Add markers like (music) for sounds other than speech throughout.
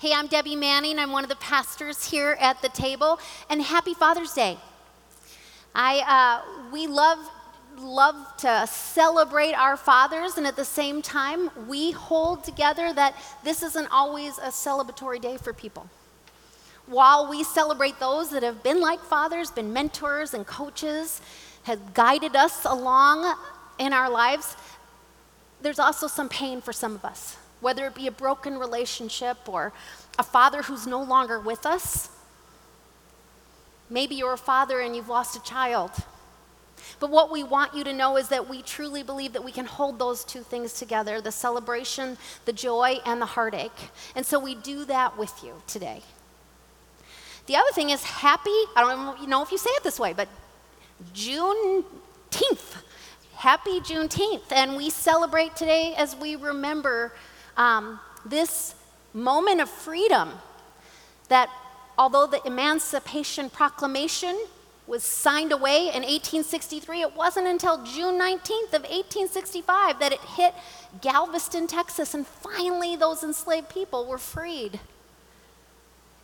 Hey, I'm Debbie Manning. I'm one of the pastors here at the table, and happy Father's Day. I, uh, we love, love to celebrate our fathers, and at the same time, we hold together that this isn't always a celebratory day for people. While we celebrate those that have been like fathers, been mentors and coaches, have guided us along in our lives, there's also some pain for some of us, whether it be a broken relationship or a father who's no longer with us. Maybe you're a father and you've lost a child. But what we want you to know is that we truly believe that we can hold those two things together the celebration, the joy, and the heartache. And so we do that with you today. The other thing is happy, I don't know if you say it this way, but Juneteenth. Happy Juneteenth. And we celebrate today as we remember um, this moment of freedom that although the Emancipation Proclamation was signed away in 1863, it wasn't until June 19th of 1865 that it hit Galveston, Texas, and finally those enslaved people were freed.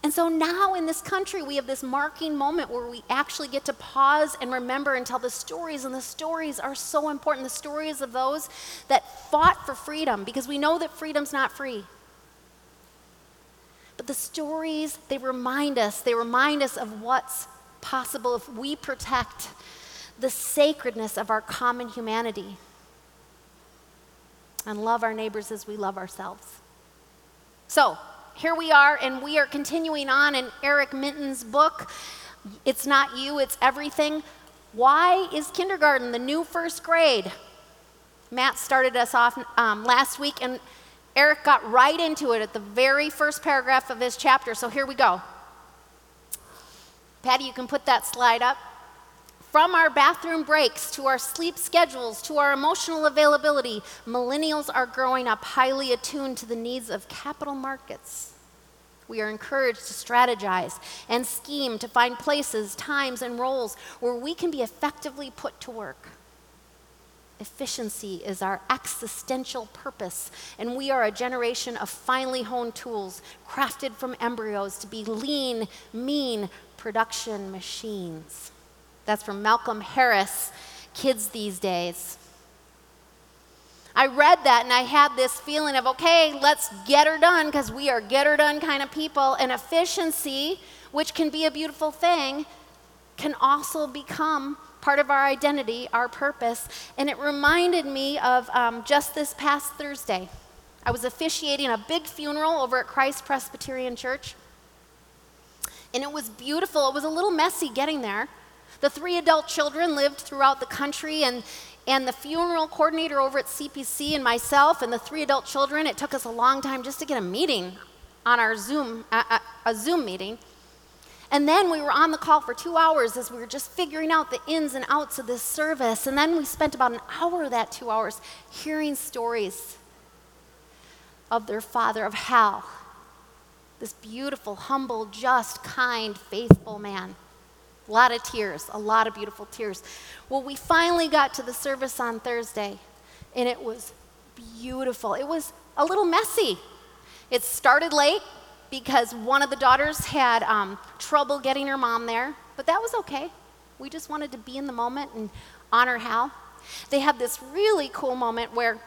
And so now in this country, we have this marking moment where we actually get to pause and remember and tell the stories. And the stories are so important the stories of those that fought for freedom, because we know that freedom's not free. But the stories, they remind us, they remind us of what's possible if we protect the sacredness of our common humanity and love our neighbors as we love ourselves. So, here we are, and we are continuing on in Eric Minton's book, It's Not You, It's Everything. Why is kindergarten the new first grade? Matt started us off um, last week, and Eric got right into it at the very first paragraph of his chapter. So here we go. Patty, you can put that slide up. From our bathroom breaks to our sleep schedules to our emotional availability, millennials are growing up highly attuned to the needs of capital markets. We are encouraged to strategize and scheme to find places, times, and roles where we can be effectively put to work. Efficiency is our existential purpose, and we are a generation of finely honed tools crafted from embryos to be lean, mean production machines. That's from Malcolm Harris, Kids These Days. I read that and I had this feeling of, okay, let's get her done because we are get her done kind of people. And efficiency, which can be a beautiful thing, can also become part of our identity, our purpose. And it reminded me of um, just this past Thursday. I was officiating a big funeral over at Christ Presbyterian Church. And it was beautiful. It was a little messy getting there. The three adult children lived throughout the country, and, and the funeral coordinator over at CPC and myself and the three adult children, it took us a long time just to get a meeting on our Zoom, a, a Zoom meeting. And then we were on the call for two hours as we were just figuring out the ins and outs of this service. And then we spent about an hour of that two hours hearing stories of their father, of Hal, this beautiful, humble, just, kind, faithful man. A lot of tears, a lot of beautiful tears. Well, we finally got to the service on Thursday, and it was beautiful. It was a little messy. It started late because one of the daughters had um, trouble getting her mom there, but that was okay. We just wanted to be in the moment and honor Hal. They had this really cool moment where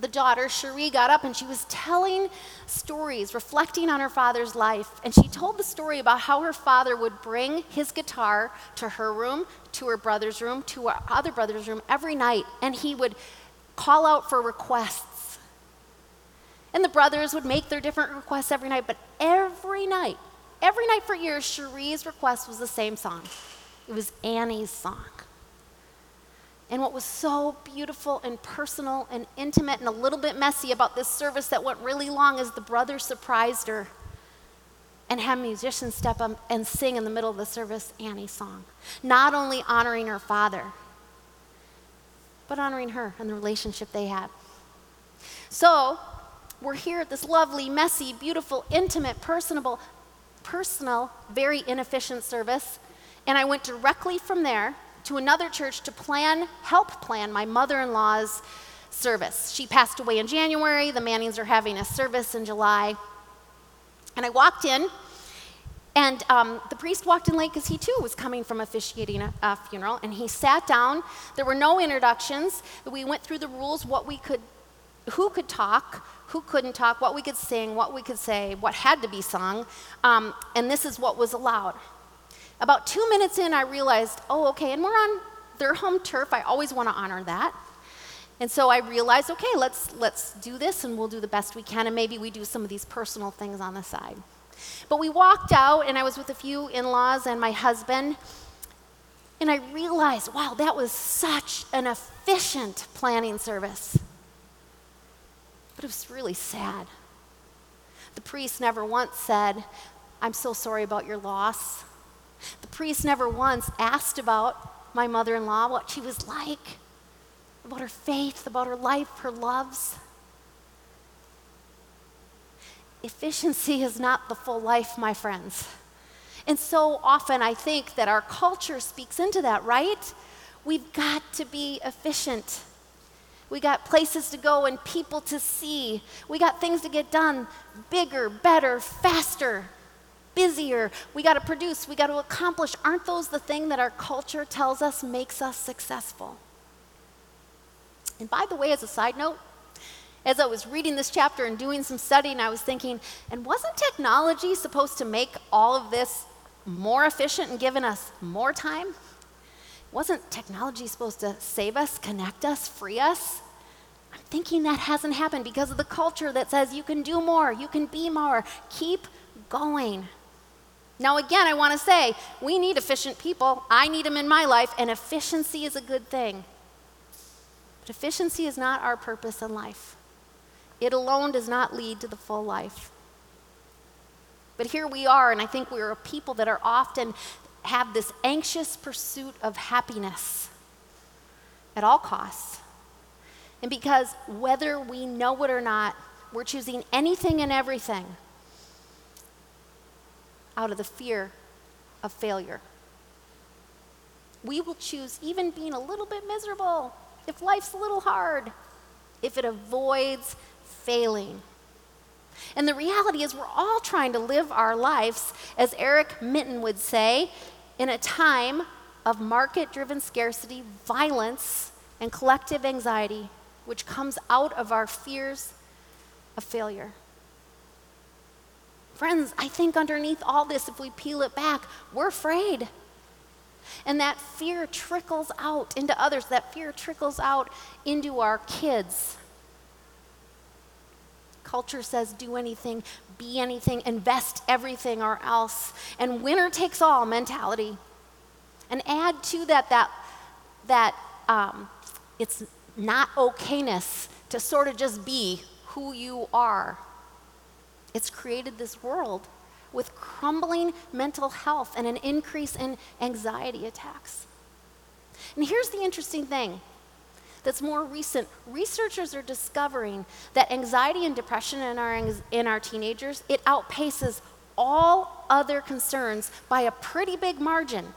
the daughter, Cherie, got up and she was telling stories, reflecting on her father's life. And she told the story about how her father would bring his guitar to her room, to her brother's room, to her other brother's room every night. And he would call out for requests. And the brothers would make their different requests every night. But every night, every night for years, Cherie's request was the same song. It was Annie's song. And what was so beautiful and personal and intimate and a little bit messy about this service that went really long is the brother surprised her and had musicians step up and sing in the middle of the service Annie's song. Not only honoring her father, but honoring her and the relationship they had. So, we're here at this lovely, messy, beautiful, intimate, personable, personal, very inefficient service. And I went directly from there to another church to plan, help plan my mother in law's service. She passed away in January. The Mannings are having a service in July. And I walked in, and um, the priest walked in late because he too was coming from officiating a, a, funeral. And he sat down. There were no introductions. We went through the rules, what we could, who could talk, who couldn't talk, what we could sing, what we could say, what had to be sung. Um, and this is what was allowed. About two minutes in, I realized, oh, okay, and we're on their home turf. I always want to honor that. And so I realized, okay, let's, let's do this and we'll do the best we can, and maybe we do some of these personal things on the side. But we walked out, and I was with a few in laws and my husband, and I realized, wow, that was such an efficient planning service. But it was really sad. The priest never once said, I'm so sorry about your loss. The priest never once asked about my mother in law, what she was like, about her faith, about her life, her loves. Efficiency is not the full life, my friends. And so often I think that our culture speaks into that, right? We've got to be efficient. We got places to go and people to see. We got things to get done bigger, better, faster, busier. We got to produce, we got to accomplish. Aren't those the thing that our culture tells us makes us successful? And by the way, as a side note, as I was reading this chapter and doing some studying, I was thinking, and wasn't technology supposed to make all of this more efficient and giving us more time? Wasn't technology supposed to save us, connect us, free us? I'm thinking that hasn't happened because of the culture that says you can do more, you can be more. Keep going. Now, again, I want to say we need efficient people. I need them in my life, and efficiency is a good thing. But efficiency is not our purpose in life. It alone does not lead to the full life. But here we are, and I think we're a people that are often have this anxious pursuit of happiness at all costs. And because whether we know it or not, we're choosing anything and everything out of the fear of failure. We will choose even being a little bit miserable if life's a little hard, if it avoids failing. And the reality is, we're all trying to live our lives, as Eric Mitten would say, in a time of market driven scarcity, violence, and collective anxiety, which comes out of our fears of failure. Friends, I think underneath all this, if we peel it back, we're afraid. And that fear trickles out into others, that fear trickles out into our kids culture says do anything, be anything, invest everything or else, and winner takes all mentality. And add to that that, that um, it's not okayness to sort of just be who you are. It's created this world with crumbling mental health and an increase in anxiety attacks. And here's the interesting thing that's more recent, researchers are discovering that anxiety and depression in our, in our teenagers, it outpaces all other concerns by a pretty big margin.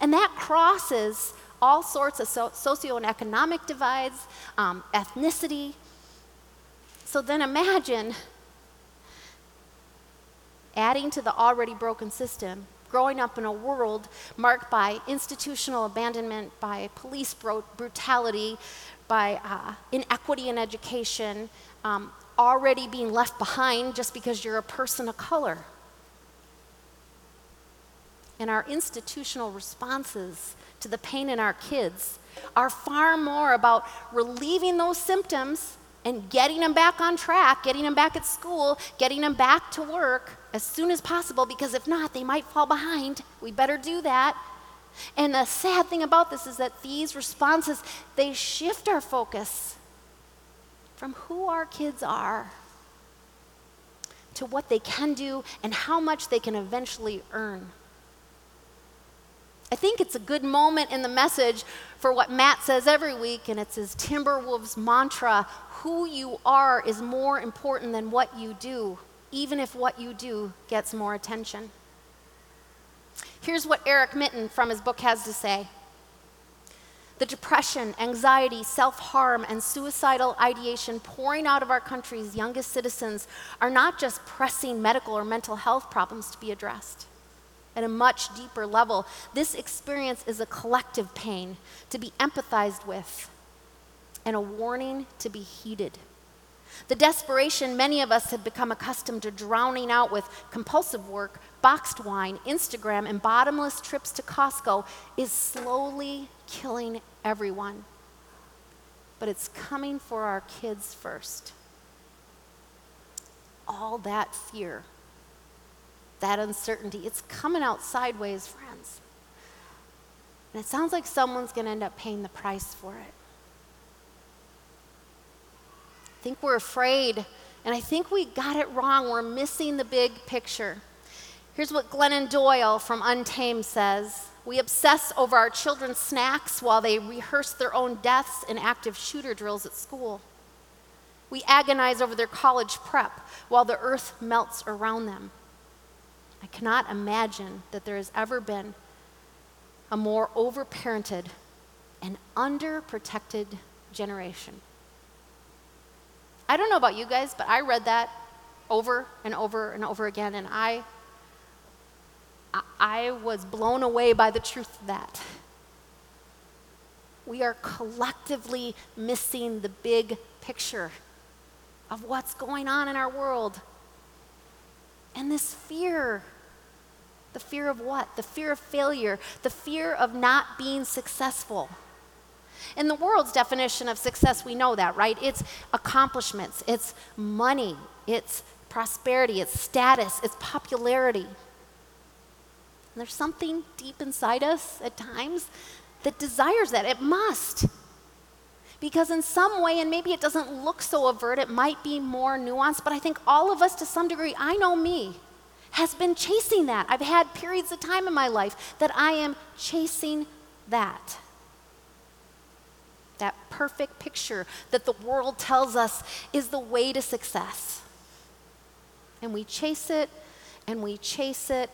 And that crosses all sorts of so- socioeconomic divides, um, ethnicity. So then imagine adding to the already broken system growing up in a world marked by institutional abandonment, by police bro- brutality, by uh, inequity in education, um, already being left behind just because you're a person of color. And our institutional responses to the pain in our kids are far more about relieving those symptoms and getting them back on track, getting them back at school, getting them back to work as soon as possible because if not, they might fall behind. We better do that. And the sad thing about this is that these responses, they shift our focus from who our kids are to what they can do and how much they can eventually earn. I think it's a good moment in the message for what Matt says every week, and it's his Timberwolves mantra who you are is more important than what you do, even if what you do gets more attention. Here's what Eric Mitten from his book has to say The depression, anxiety, self harm, and suicidal ideation pouring out of our country's youngest citizens are not just pressing medical or mental health problems to be addressed. At a much deeper level, this experience is a collective pain to be empathized with and a warning to be heeded. The desperation many of us have become accustomed to drowning out with compulsive work, boxed wine, Instagram, and bottomless trips to Costco is slowly killing everyone. But it's coming for our kids first. All that fear, that uncertainty, it's coming out sideways, friends. And it sounds like someone's going to end up paying the price for it. I think we're afraid, and I think we got it wrong. We're missing the big picture. Here's what Glennon Doyle from Untamed says We obsess over our children's snacks while they rehearse their own deaths in active shooter drills at school. We agonize over their college prep while the earth melts around them. I cannot imagine that there has ever been a more overparented and underprotected generation. I don't know about you guys, but I read that over and over and over again, and I, I was blown away by the truth of that. We are collectively missing the big picture of what's going on in our world. And this fear the fear of what? The fear of failure, the fear of not being successful. In the world's definition of success, we know that, right? It's accomplishments, it's money, it's prosperity, it's status, it's popularity. And there's something deep inside us at times that desires that. It must. Because in some way, and maybe it doesn't look so overt, it might be more nuanced, but I think all of us to some degree, I know me, has been chasing that. I've had periods of time in my life that I am chasing that that perfect picture that the world tells us is the way to success. And we chase it and we chase it.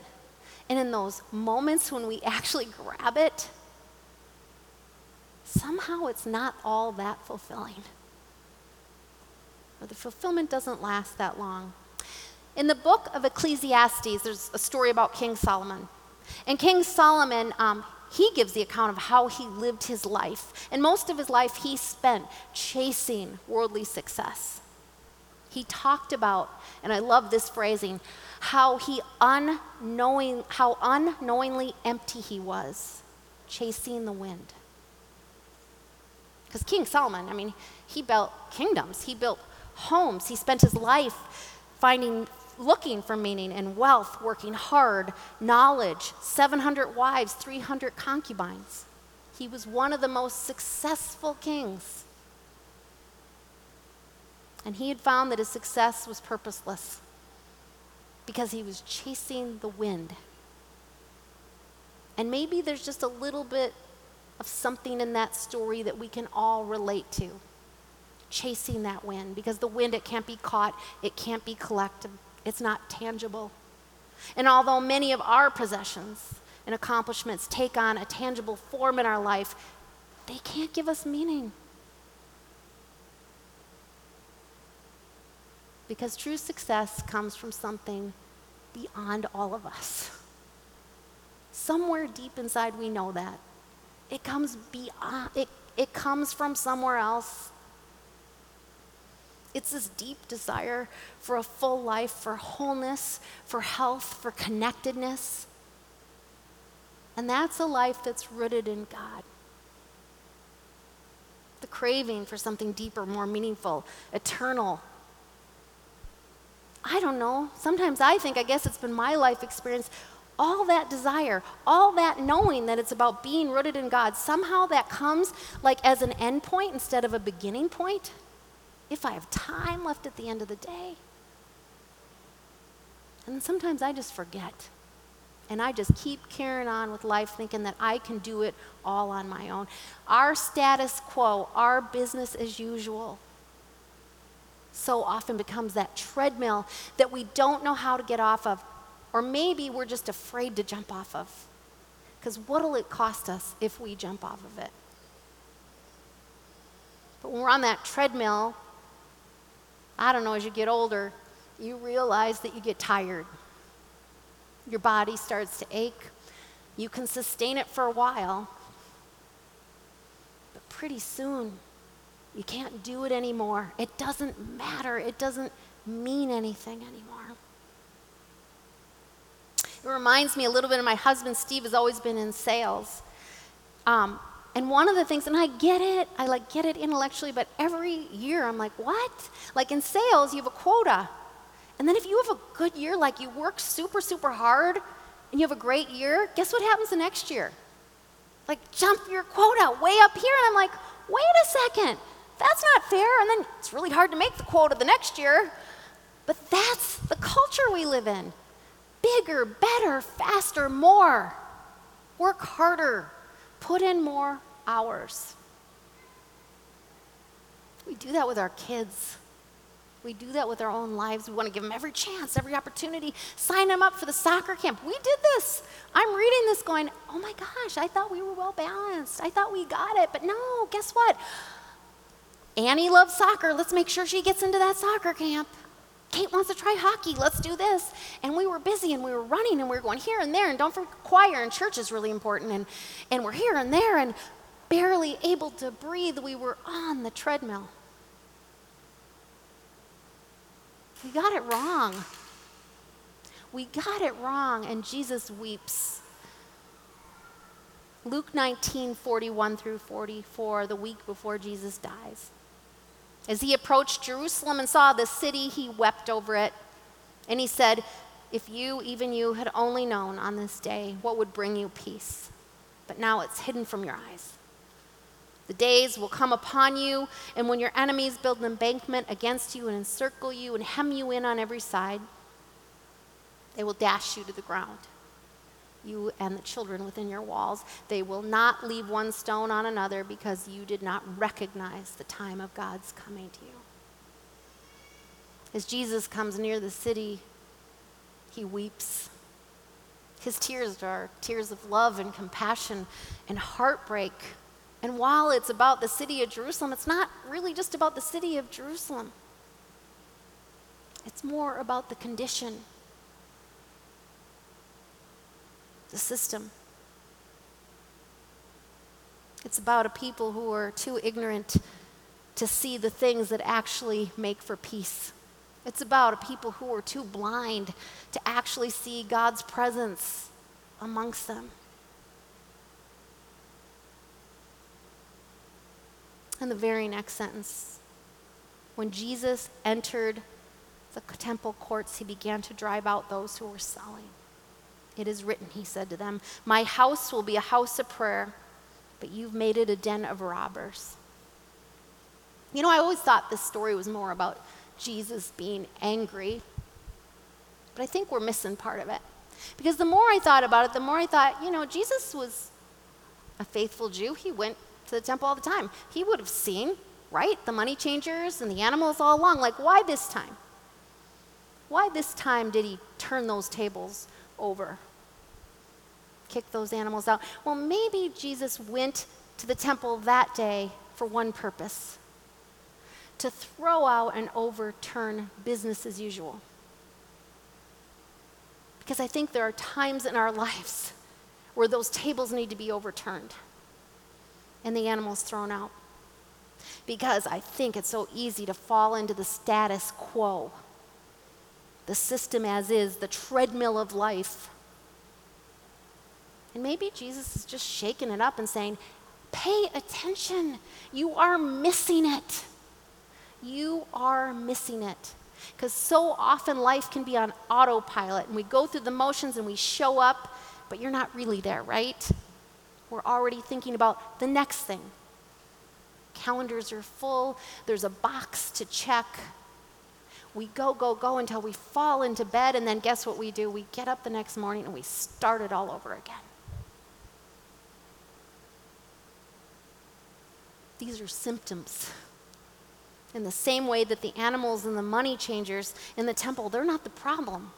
And in those moments when we actually grab it, somehow it's not all that fulfilling. Or the fulfillment doesn't last that long. In the book of Ecclesiastes, there's a story about King Solomon. And King Solomon, um, he gives the account of how he lived his life. And most of his life he spent chasing worldly success. He talked about, and I love this phrasing, how he unknowing, how unknowingly empty he was, chasing the wind. Because King Solomon, I mean, he built kingdoms, he built homes, he spent his life finding looking for meaning and wealth, working hard, knowledge, 700 wives, 300 concubines. He was one of the most successful kings. And he had found that his success was purposeless because he was chasing the wind. And maybe there's just a little bit of something in that story that we can all relate to. Chasing that wind, because the wind, it can't be caught, it can't be collected, it's not tangible. And although many of our possessions and accomplishments take on a tangible form in our life, they can't give us meaning. Because true success comes from something beyond all of us. Somewhere deep inside, we know that. It comes beyond, it, it comes from somewhere else. It's this deep desire for a full life, for wholeness, for health, for connectedness. And that's a life that's rooted in God. The craving for something deeper, more meaningful, eternal. I don't know. Sometimes I think, I guess it's been my life experience, all that desire, all that knowing that it's about being rooted in God, somehow that comes like as an end point instead of a beginning point if I have time left at the end of the day. And sometimes I just forget. And I just keep carrying on with life thinking that I can do it all on my own. Our status quo, our business as usual, so often becomes that treadmill that we don't know how to get off of, or maybe we're just afraid to jump off of. Because what'll it cost us if we jump off of it? But when we're on that treadmill, I don't know, as you get older, you realize that you get tired. Your body starts to ache. You can sustain it for a while, but pretty soon you can't do it anymore. It doesn't matter, it doesn't mean anything anymore. It reminds me a little bit of my husband, Steve, has always been in sales. Um, and one of the things, and I get it, I like get it intellectually, but every year I'm like, what? Like in sales, you have a quota. And then if you have a good year, like you work super, super hard, and you have a great year, guess what happens the next year? Like jump your quota way up here. And I'm like, wait a second, that's not fair. And then it's really hard to make the quota the next year. But that's the culture we live in bigger, better, faster, more. Work harder, put in more hours. We do that with our kids. We do that with our own lives. We want to give them every chance, every opportunity, sign them up for the soccer camp. We did this. I'm reading this going, oh my gosh, I thought we were well balanced. I thought we got it. But no, guess what? Annie loves soccer. Let's make sure she gets into that soccer camp. Kate wants to try hockey. Let's do this. And we were busy and we were running and we were going here and there. And don't forget, choir and church is really important. And, and we're here and there and barely able to breathe. We were on the treadmill. We got it wrong. We got it wrong, and Jesus weeps. Luke 19, 41 through 44, the week before Jesus dies. As he approached Jerusalem and saw the city, he wept over it. And he said, If you, even you, had only known on this day what would bring you peace, but now it's hidden from your eyes. The days will come upon you, and when your enemies build an embankment against you and encircle you and hem you in on every side, they will dash you to the ground you and the children within your walls. They will not leave one stone on another because you did not recognize the time of God's coming to you. As Jesus comes near the city, he weeps. His tears are tears of love and compassion and heartbreak. And while it's about the city of Jerusalem, it's not really just about the city of Jerusalem. It's more about the condition the system. It's about a people who are too ignorant to see the things that actually make for peace. It's about a people who are too blind to actually see God's presence amongst them. In the very next sentence, when Jesus entered the temple courts, he began to drive out those who were selling. It is written, he said to them, My house will be a house of prayer, but you've made it a den of robbers. You know, I always thought this story was more about Jesus being angry, but I think we're missing part of it. Because the more I thought about it, the more I thought, you know, Jesus was a faithful Jew. He went to the temple all the time. He would have seen, right, the money changers and the animals all along. Like, why this time? Why this time did he turn those tables over? kick those animals out. Well, maybe Jesus went to the temple that day for one purpose to throw out and overturn business as usual. Because I think there are times in our lives where those tables need to be overturned and the animals thrown out. Because I think it's so easy to fall into the status quo, the system as is, the treadmill of life and maybe Jesus is just shaking it up and saying, Pay attention. You are missing it. You are missing it. Because so often life can be on autopilot and we go through the motions and we show up, but you're not really there, right? We're already thinking about the next thing. Calendars are full, there's a box to check. We go, go, go until we fall into bed, and then guess what we do? We get up the next morning and we start it all over again. These are symptoms. In the same way that the animals and the money changers in the temple, they're not the problem.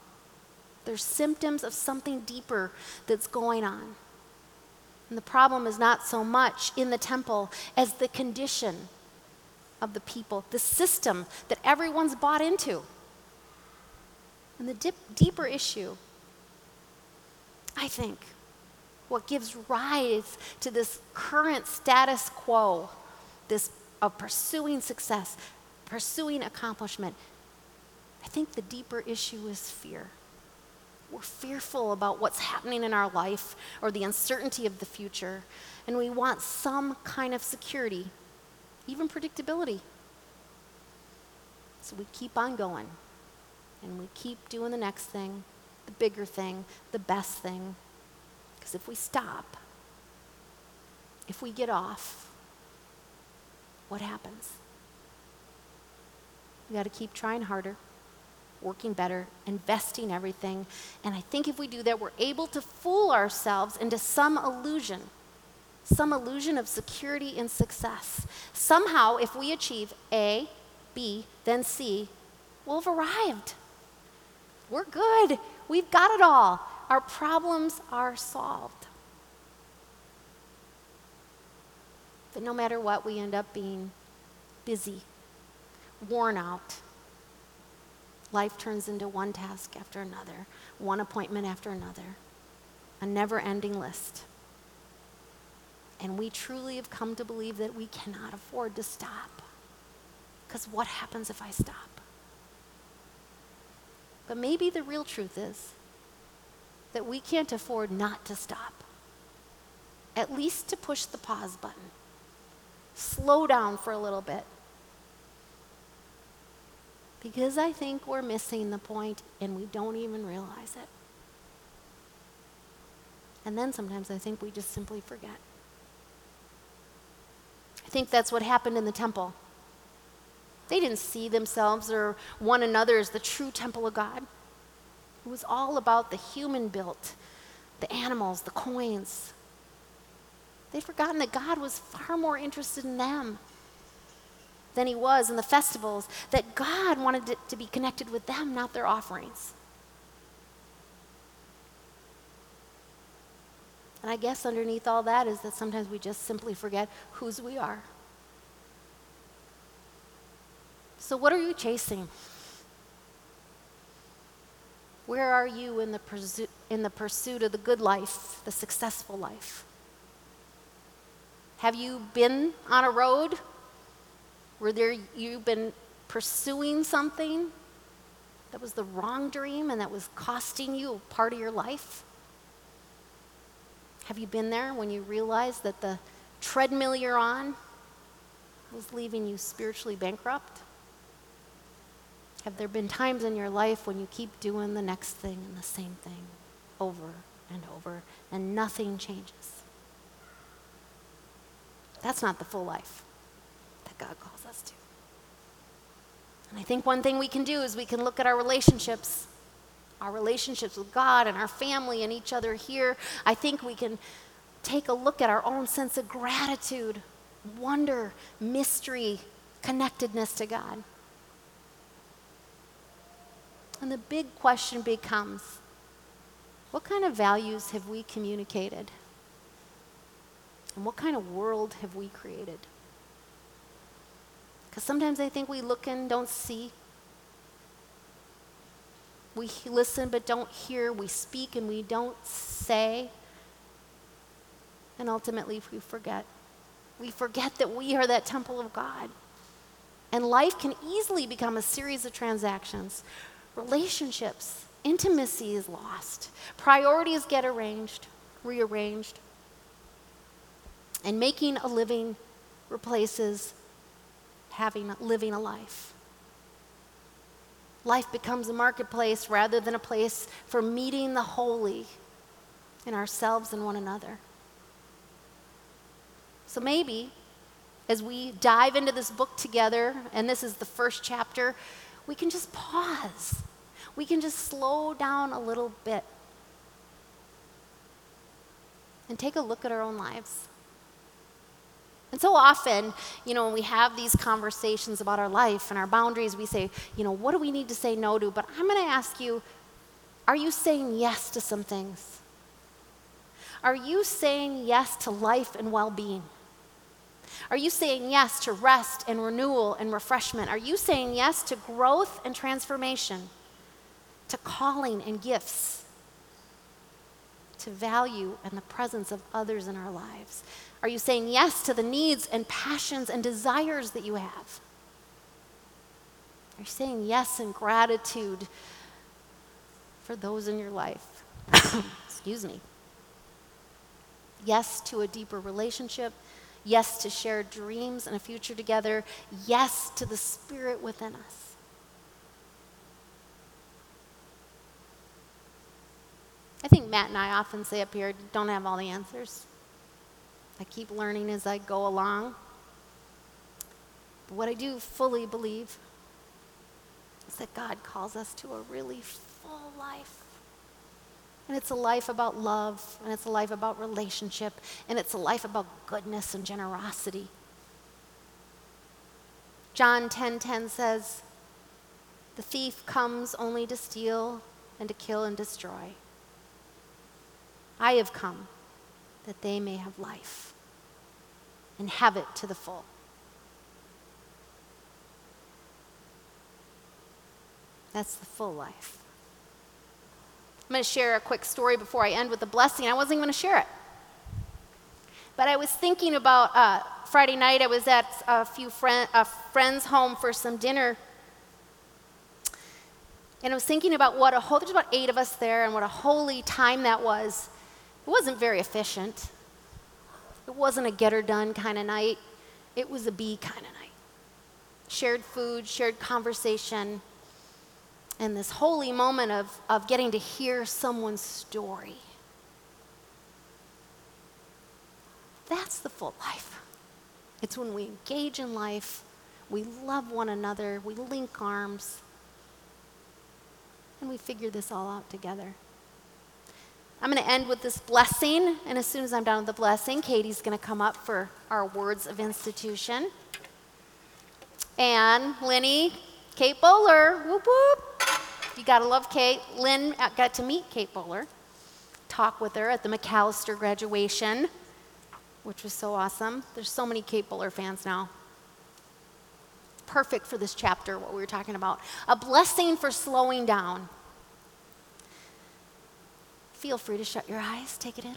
They're symptoms of something deeper that's going on. And the problem is not so much in the temple as the condition of the people, the system that everyone's bought into. And the dip, deeper issue, I think, what gives rise to this current status quo, this of pursuing success, pursuing accomplishment, I think the deeper issue is fear. We're fearful about what's happening in our life or the uncertainty of the future, and we want some kind of security, even predictability. So we keep on going, and we keep doing the next thing, the bigger thing, the best thing. Because if we stop, if we get off, what happens? We got to keep trying harder working better, investing everything. And I think if we do that, we're able to fool ourselves into some illusion, some illusion of security and success. Somehow, if we achieve A, B, then C, we'll have arrived. We're good. We've got it all. Our problems are solved. But no matter what, we end up being busy, worn out, life turns into one task after another, one appointment after another, a never ending list. And we truly have come to believe that we cannot afford to stop. Because what happens if I stop? But maybe the real truth is that we can't afford not to stop. At least to push the pause button. Slow down for a little bit because I think we're missing the point and we don't even realize it. And then sometimes I think we just simply forget. I think that's what happened in the temple. They didn't see themselves or one another as the true temple of God. It was all about the human built, the animals, the coins. They'd forgotten that God was far more interested in them than he was in the festivals, that God wanted it to be connected with them, not their offerings. And I guess underneath all that is that sometimes we just simply forget whose we are. So, what are you chasing? Where are you in the, pursu- in the pursuit of the good life, the successful life? Have you been on a road where there you've been pursuing something that was the wrong dream and that was costing you part of your life? Have you been there when you realized that the treadmill you're on was leaving you spiritually bankrupt? Have there been times in your life when you keep doing the next thing and the same thing over and over and nothing changes? That's not the full life God calls. Us to. And I think one thing we can do is we can look at our relationships, our relationships with God and our family and each other here. I think we can take a look at our own sense of gratitude, wonder, mystery, connectedness to God. And the big question becomes what kind of values have we communicated? And what kind of world have we created? Because sometimes I think we look and don't see. We listen but don't hear. We speak and we don't say. And ultimately, we forget. We forget that we are that temple of God. And life can easily become a series of transactions. Relationships, intimacy is lost. Priorities get arranged, rearranged. And making a living replaces having living a life. Life becomes a marketplace rather than a place for meeting the holy in ourselves and one another. So maybe as we dive into this book together, and this is the first chapter, we can just pause. We can just slow down a little bit and take a look at our own lives. And so often, you know, when we have these conversations about our life and our boundaries, we say, you know, what do we need to say no to? But I'm going to ask you, are you saying yes to some things? Are you saying yes to life and well being? Are you saying yes to rest and renewal and refreshment? Are you saying yes to growth and transformation, to calling and gifts, to value and the presence of others in our lives? Are you saying yes to the needs and passions and desires that you have? Are you saying yes in gratitude for those in your life? (coughs) Excuse me. Yes to a deeper relationship yes to shared dreams and a future together, yes to the Spirit within us. I think Matt and I often say up here, don't have all the answers. I keep learning as I go along. But what I do fully believe is that God calls us to a really full life. And it's a life about love, and it's a life about relationship, and it's a life about goodness and generosity. John 10:10 10, 10 says, "The thief comes only to steal and to kill and destroy. I have come that they may have life and have it to the full." That's the full life. I'm going to share a quick story before I end with a blessing. I wasn't even going to share it. But I was thinking about uh, Friday night, I was at a few friend, a friend's home for some dinner. And I was thinking about what a whole, there's about eight of us there, and what a holy time that was. It wasn't very efficient. It wasn't a get her done kind of night. It was a be kind of night. Shared food, shared conversation, and this holy moment of, of getting to hear someone's story. That's the full life. It's when we engage in life, we love one another, we link arms, and we figure this all out together. I'm going to end with this blessing, and as soon as I'm done with the blessing, Katie's going to come up for our words of institution. And Lenny, Kate Bowler, whoop whoop. You gotta love Kate. Lynn uh, got to meet Kate Bowler, talk with her at the Macalester graduation, which was so awesome. There's so many Kate Bowler fans now. Perfect for this chapter, what we were talking about. A blessing for slowing down. Feel free to shut your eyes, take it in.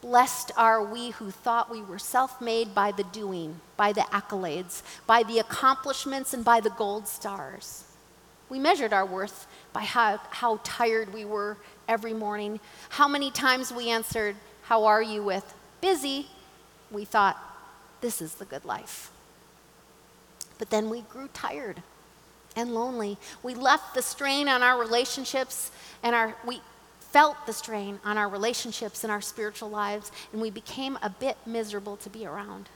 Blessed are we who thought we were self made by the doing, by the accolades, by the accomplishments, and by the gold stars. We measured our worth by how, how tired we were every morning, how many times we answered, How are you? with busy. We thought, This is the good life. But then we grew tired and lonely. We left the strain on our relationships and our, we felt the strain on our relationships and our spiritual lives, and we became a bit miserable to be around.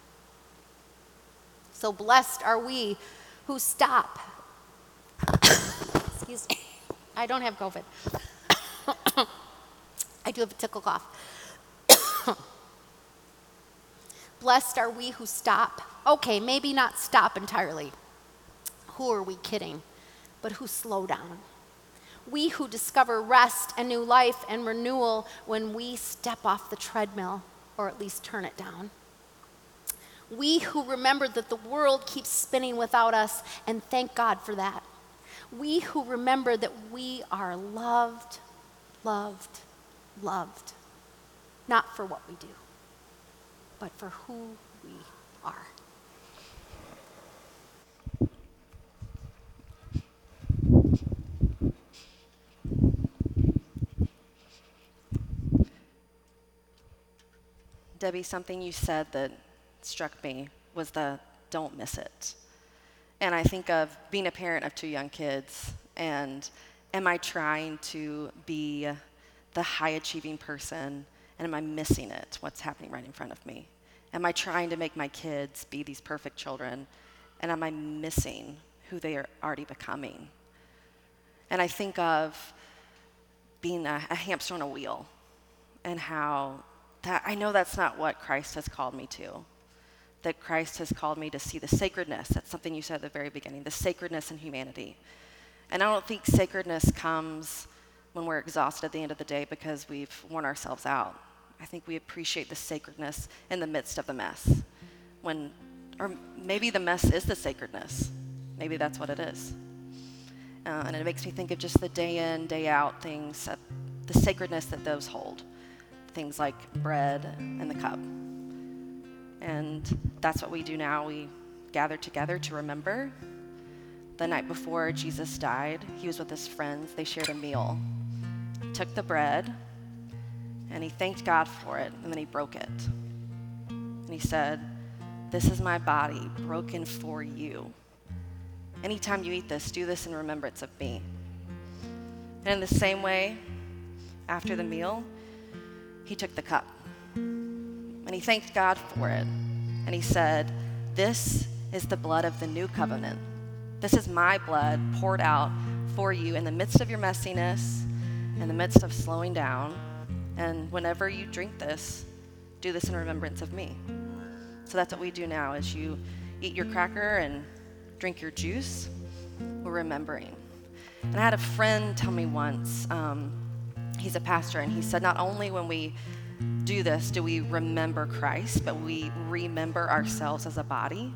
So blessed are we who stop. Excuse me. I don't have COVID. (coughs) I do have a tickle cough. (coughs) blessed are we who stop. Okay, maybe not stop entirely. Who are we kidding? But who slow down we who discover rest and new life and renewal when we step off the treadmill, or at least turn it down. We who remember that the world keeps spinning without us, and thank God for that. We who remember that we are loved, loved, loved, not for what we do, but for who we are. Debbie, something you said that struck me was the don't miss it. And I think of being a parent of two young kids, and am I trying to be the high achieving person, and am I missing it? What's happening right in front of me? Am I trying to make my kids be these perfect children, and am I missing who they are already becoming? And I think of being a, a hamster on a wheel and how that I know that's not what Christ has called me to. That Christ has called me to see the sacredness. That's something you said at the very beginning the sacredness in humanity. And I don't think sacredness comes when we're exhausted at the end of the day because we've worn ourselves out. I think we appreciate the sacredness in the midst of the mess. When, or maybe the mess is the sacredness. Maybe that's what it is. Uh, and it makes me think of just the day in, day out things, uh, the sacredness that those hold. Things like bread and the cup. And that's what we do now. We gather together to remember. The night before Jesus died, he was with his friends. They shared a meal. He took the bread and he thanked God for it, and then he broke it. And he said, This is my body broken for you. Anytime you eat this, do this in remembrance of me. And in the same way, after the meal, he took the cup and he thanked God for it. And he said, This is the blood of the new covenant. This is my blood poured out for you in the midst of your messiness, in the midst of slowing down. And whenever you drink this, do this in remembrance of me. So that's what we do now as you eat your cracker and drink your juice, we're remembering. And I had a friend tell me once, um, he's a pastor, and he said, not only when we do this do we remember Christ, but we remember ourselves as a body.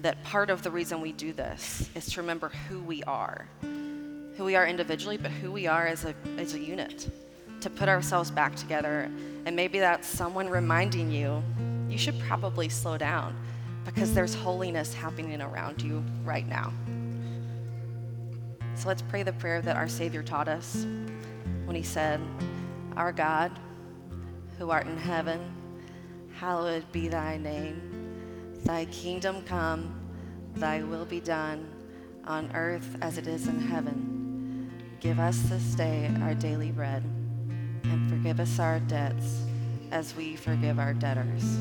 That part of the reason we do this is to remember who we are, who we are individually, but who we are as a, as a unit, to put ourselves back together. And maybe that's someone reminding you, you should probably slow down because there's holiness happening around you right now. So let's pray the prayer that our Savior taught us when he said, Our God, who art in heaven, hallowed be thy name. Thy kingdom come, thy will be done on earth as it is in heaven. Give us this day our daily bread, and forgive us our debts as we forgive our debtors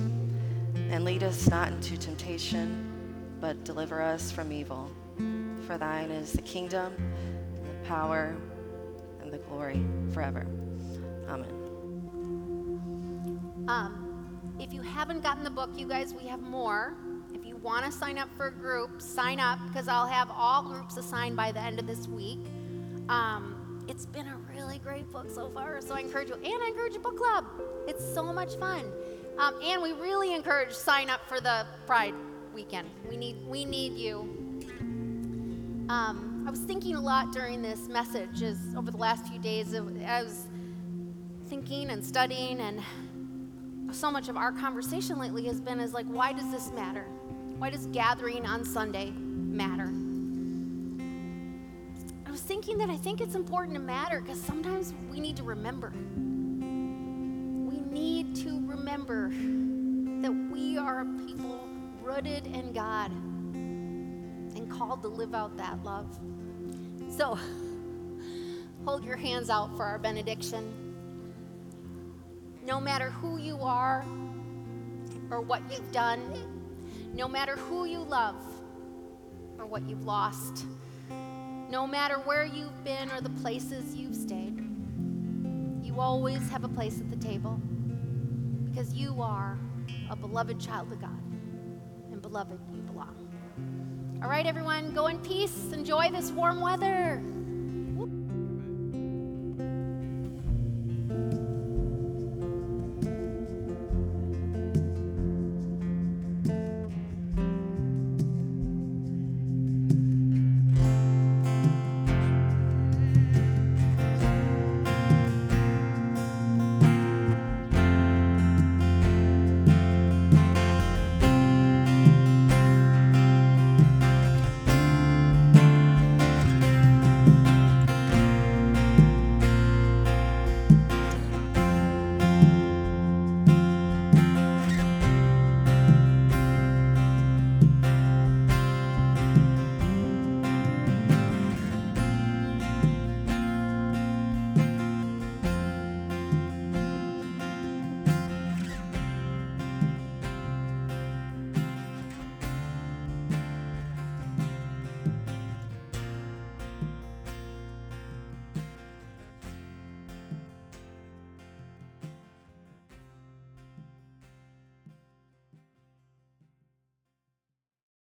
and lead us not into temptation, but deliver us from evil. For thine is the kingdom, the power, the glory forever. Amen. Um, if you haven't gotten the book, you guys, we have more. If you want to sign up for a group, sign up because I'll have all groups assigned by the end of this week. Um, it's been a really great book so far, so I encourage you. And I encourage a book club. It's so much fun. Um, and we really encourage sign up for the Pride weekend. We need we need you. Um, I was thinking a lot during this message, as over the last few days, I was thinking and studying, and so much of our conversation lately has been is like, why does this matter? Why does gathering on Sunday matter? I was thinking that I think it's important to matter because sometimes we need to remember We need to remember that we are a people rooted in God called to live out that love. So, (laughs) hold your hands out for our benediction. No matter who you are or what you've done, no matter who you love or what you've lost, no matter where you've been or the places you've stayed, you always have a place at the table because you are a beloved child of God. And beloved, you belong. All right, everyone, go in peace. Enjoy this warm weather.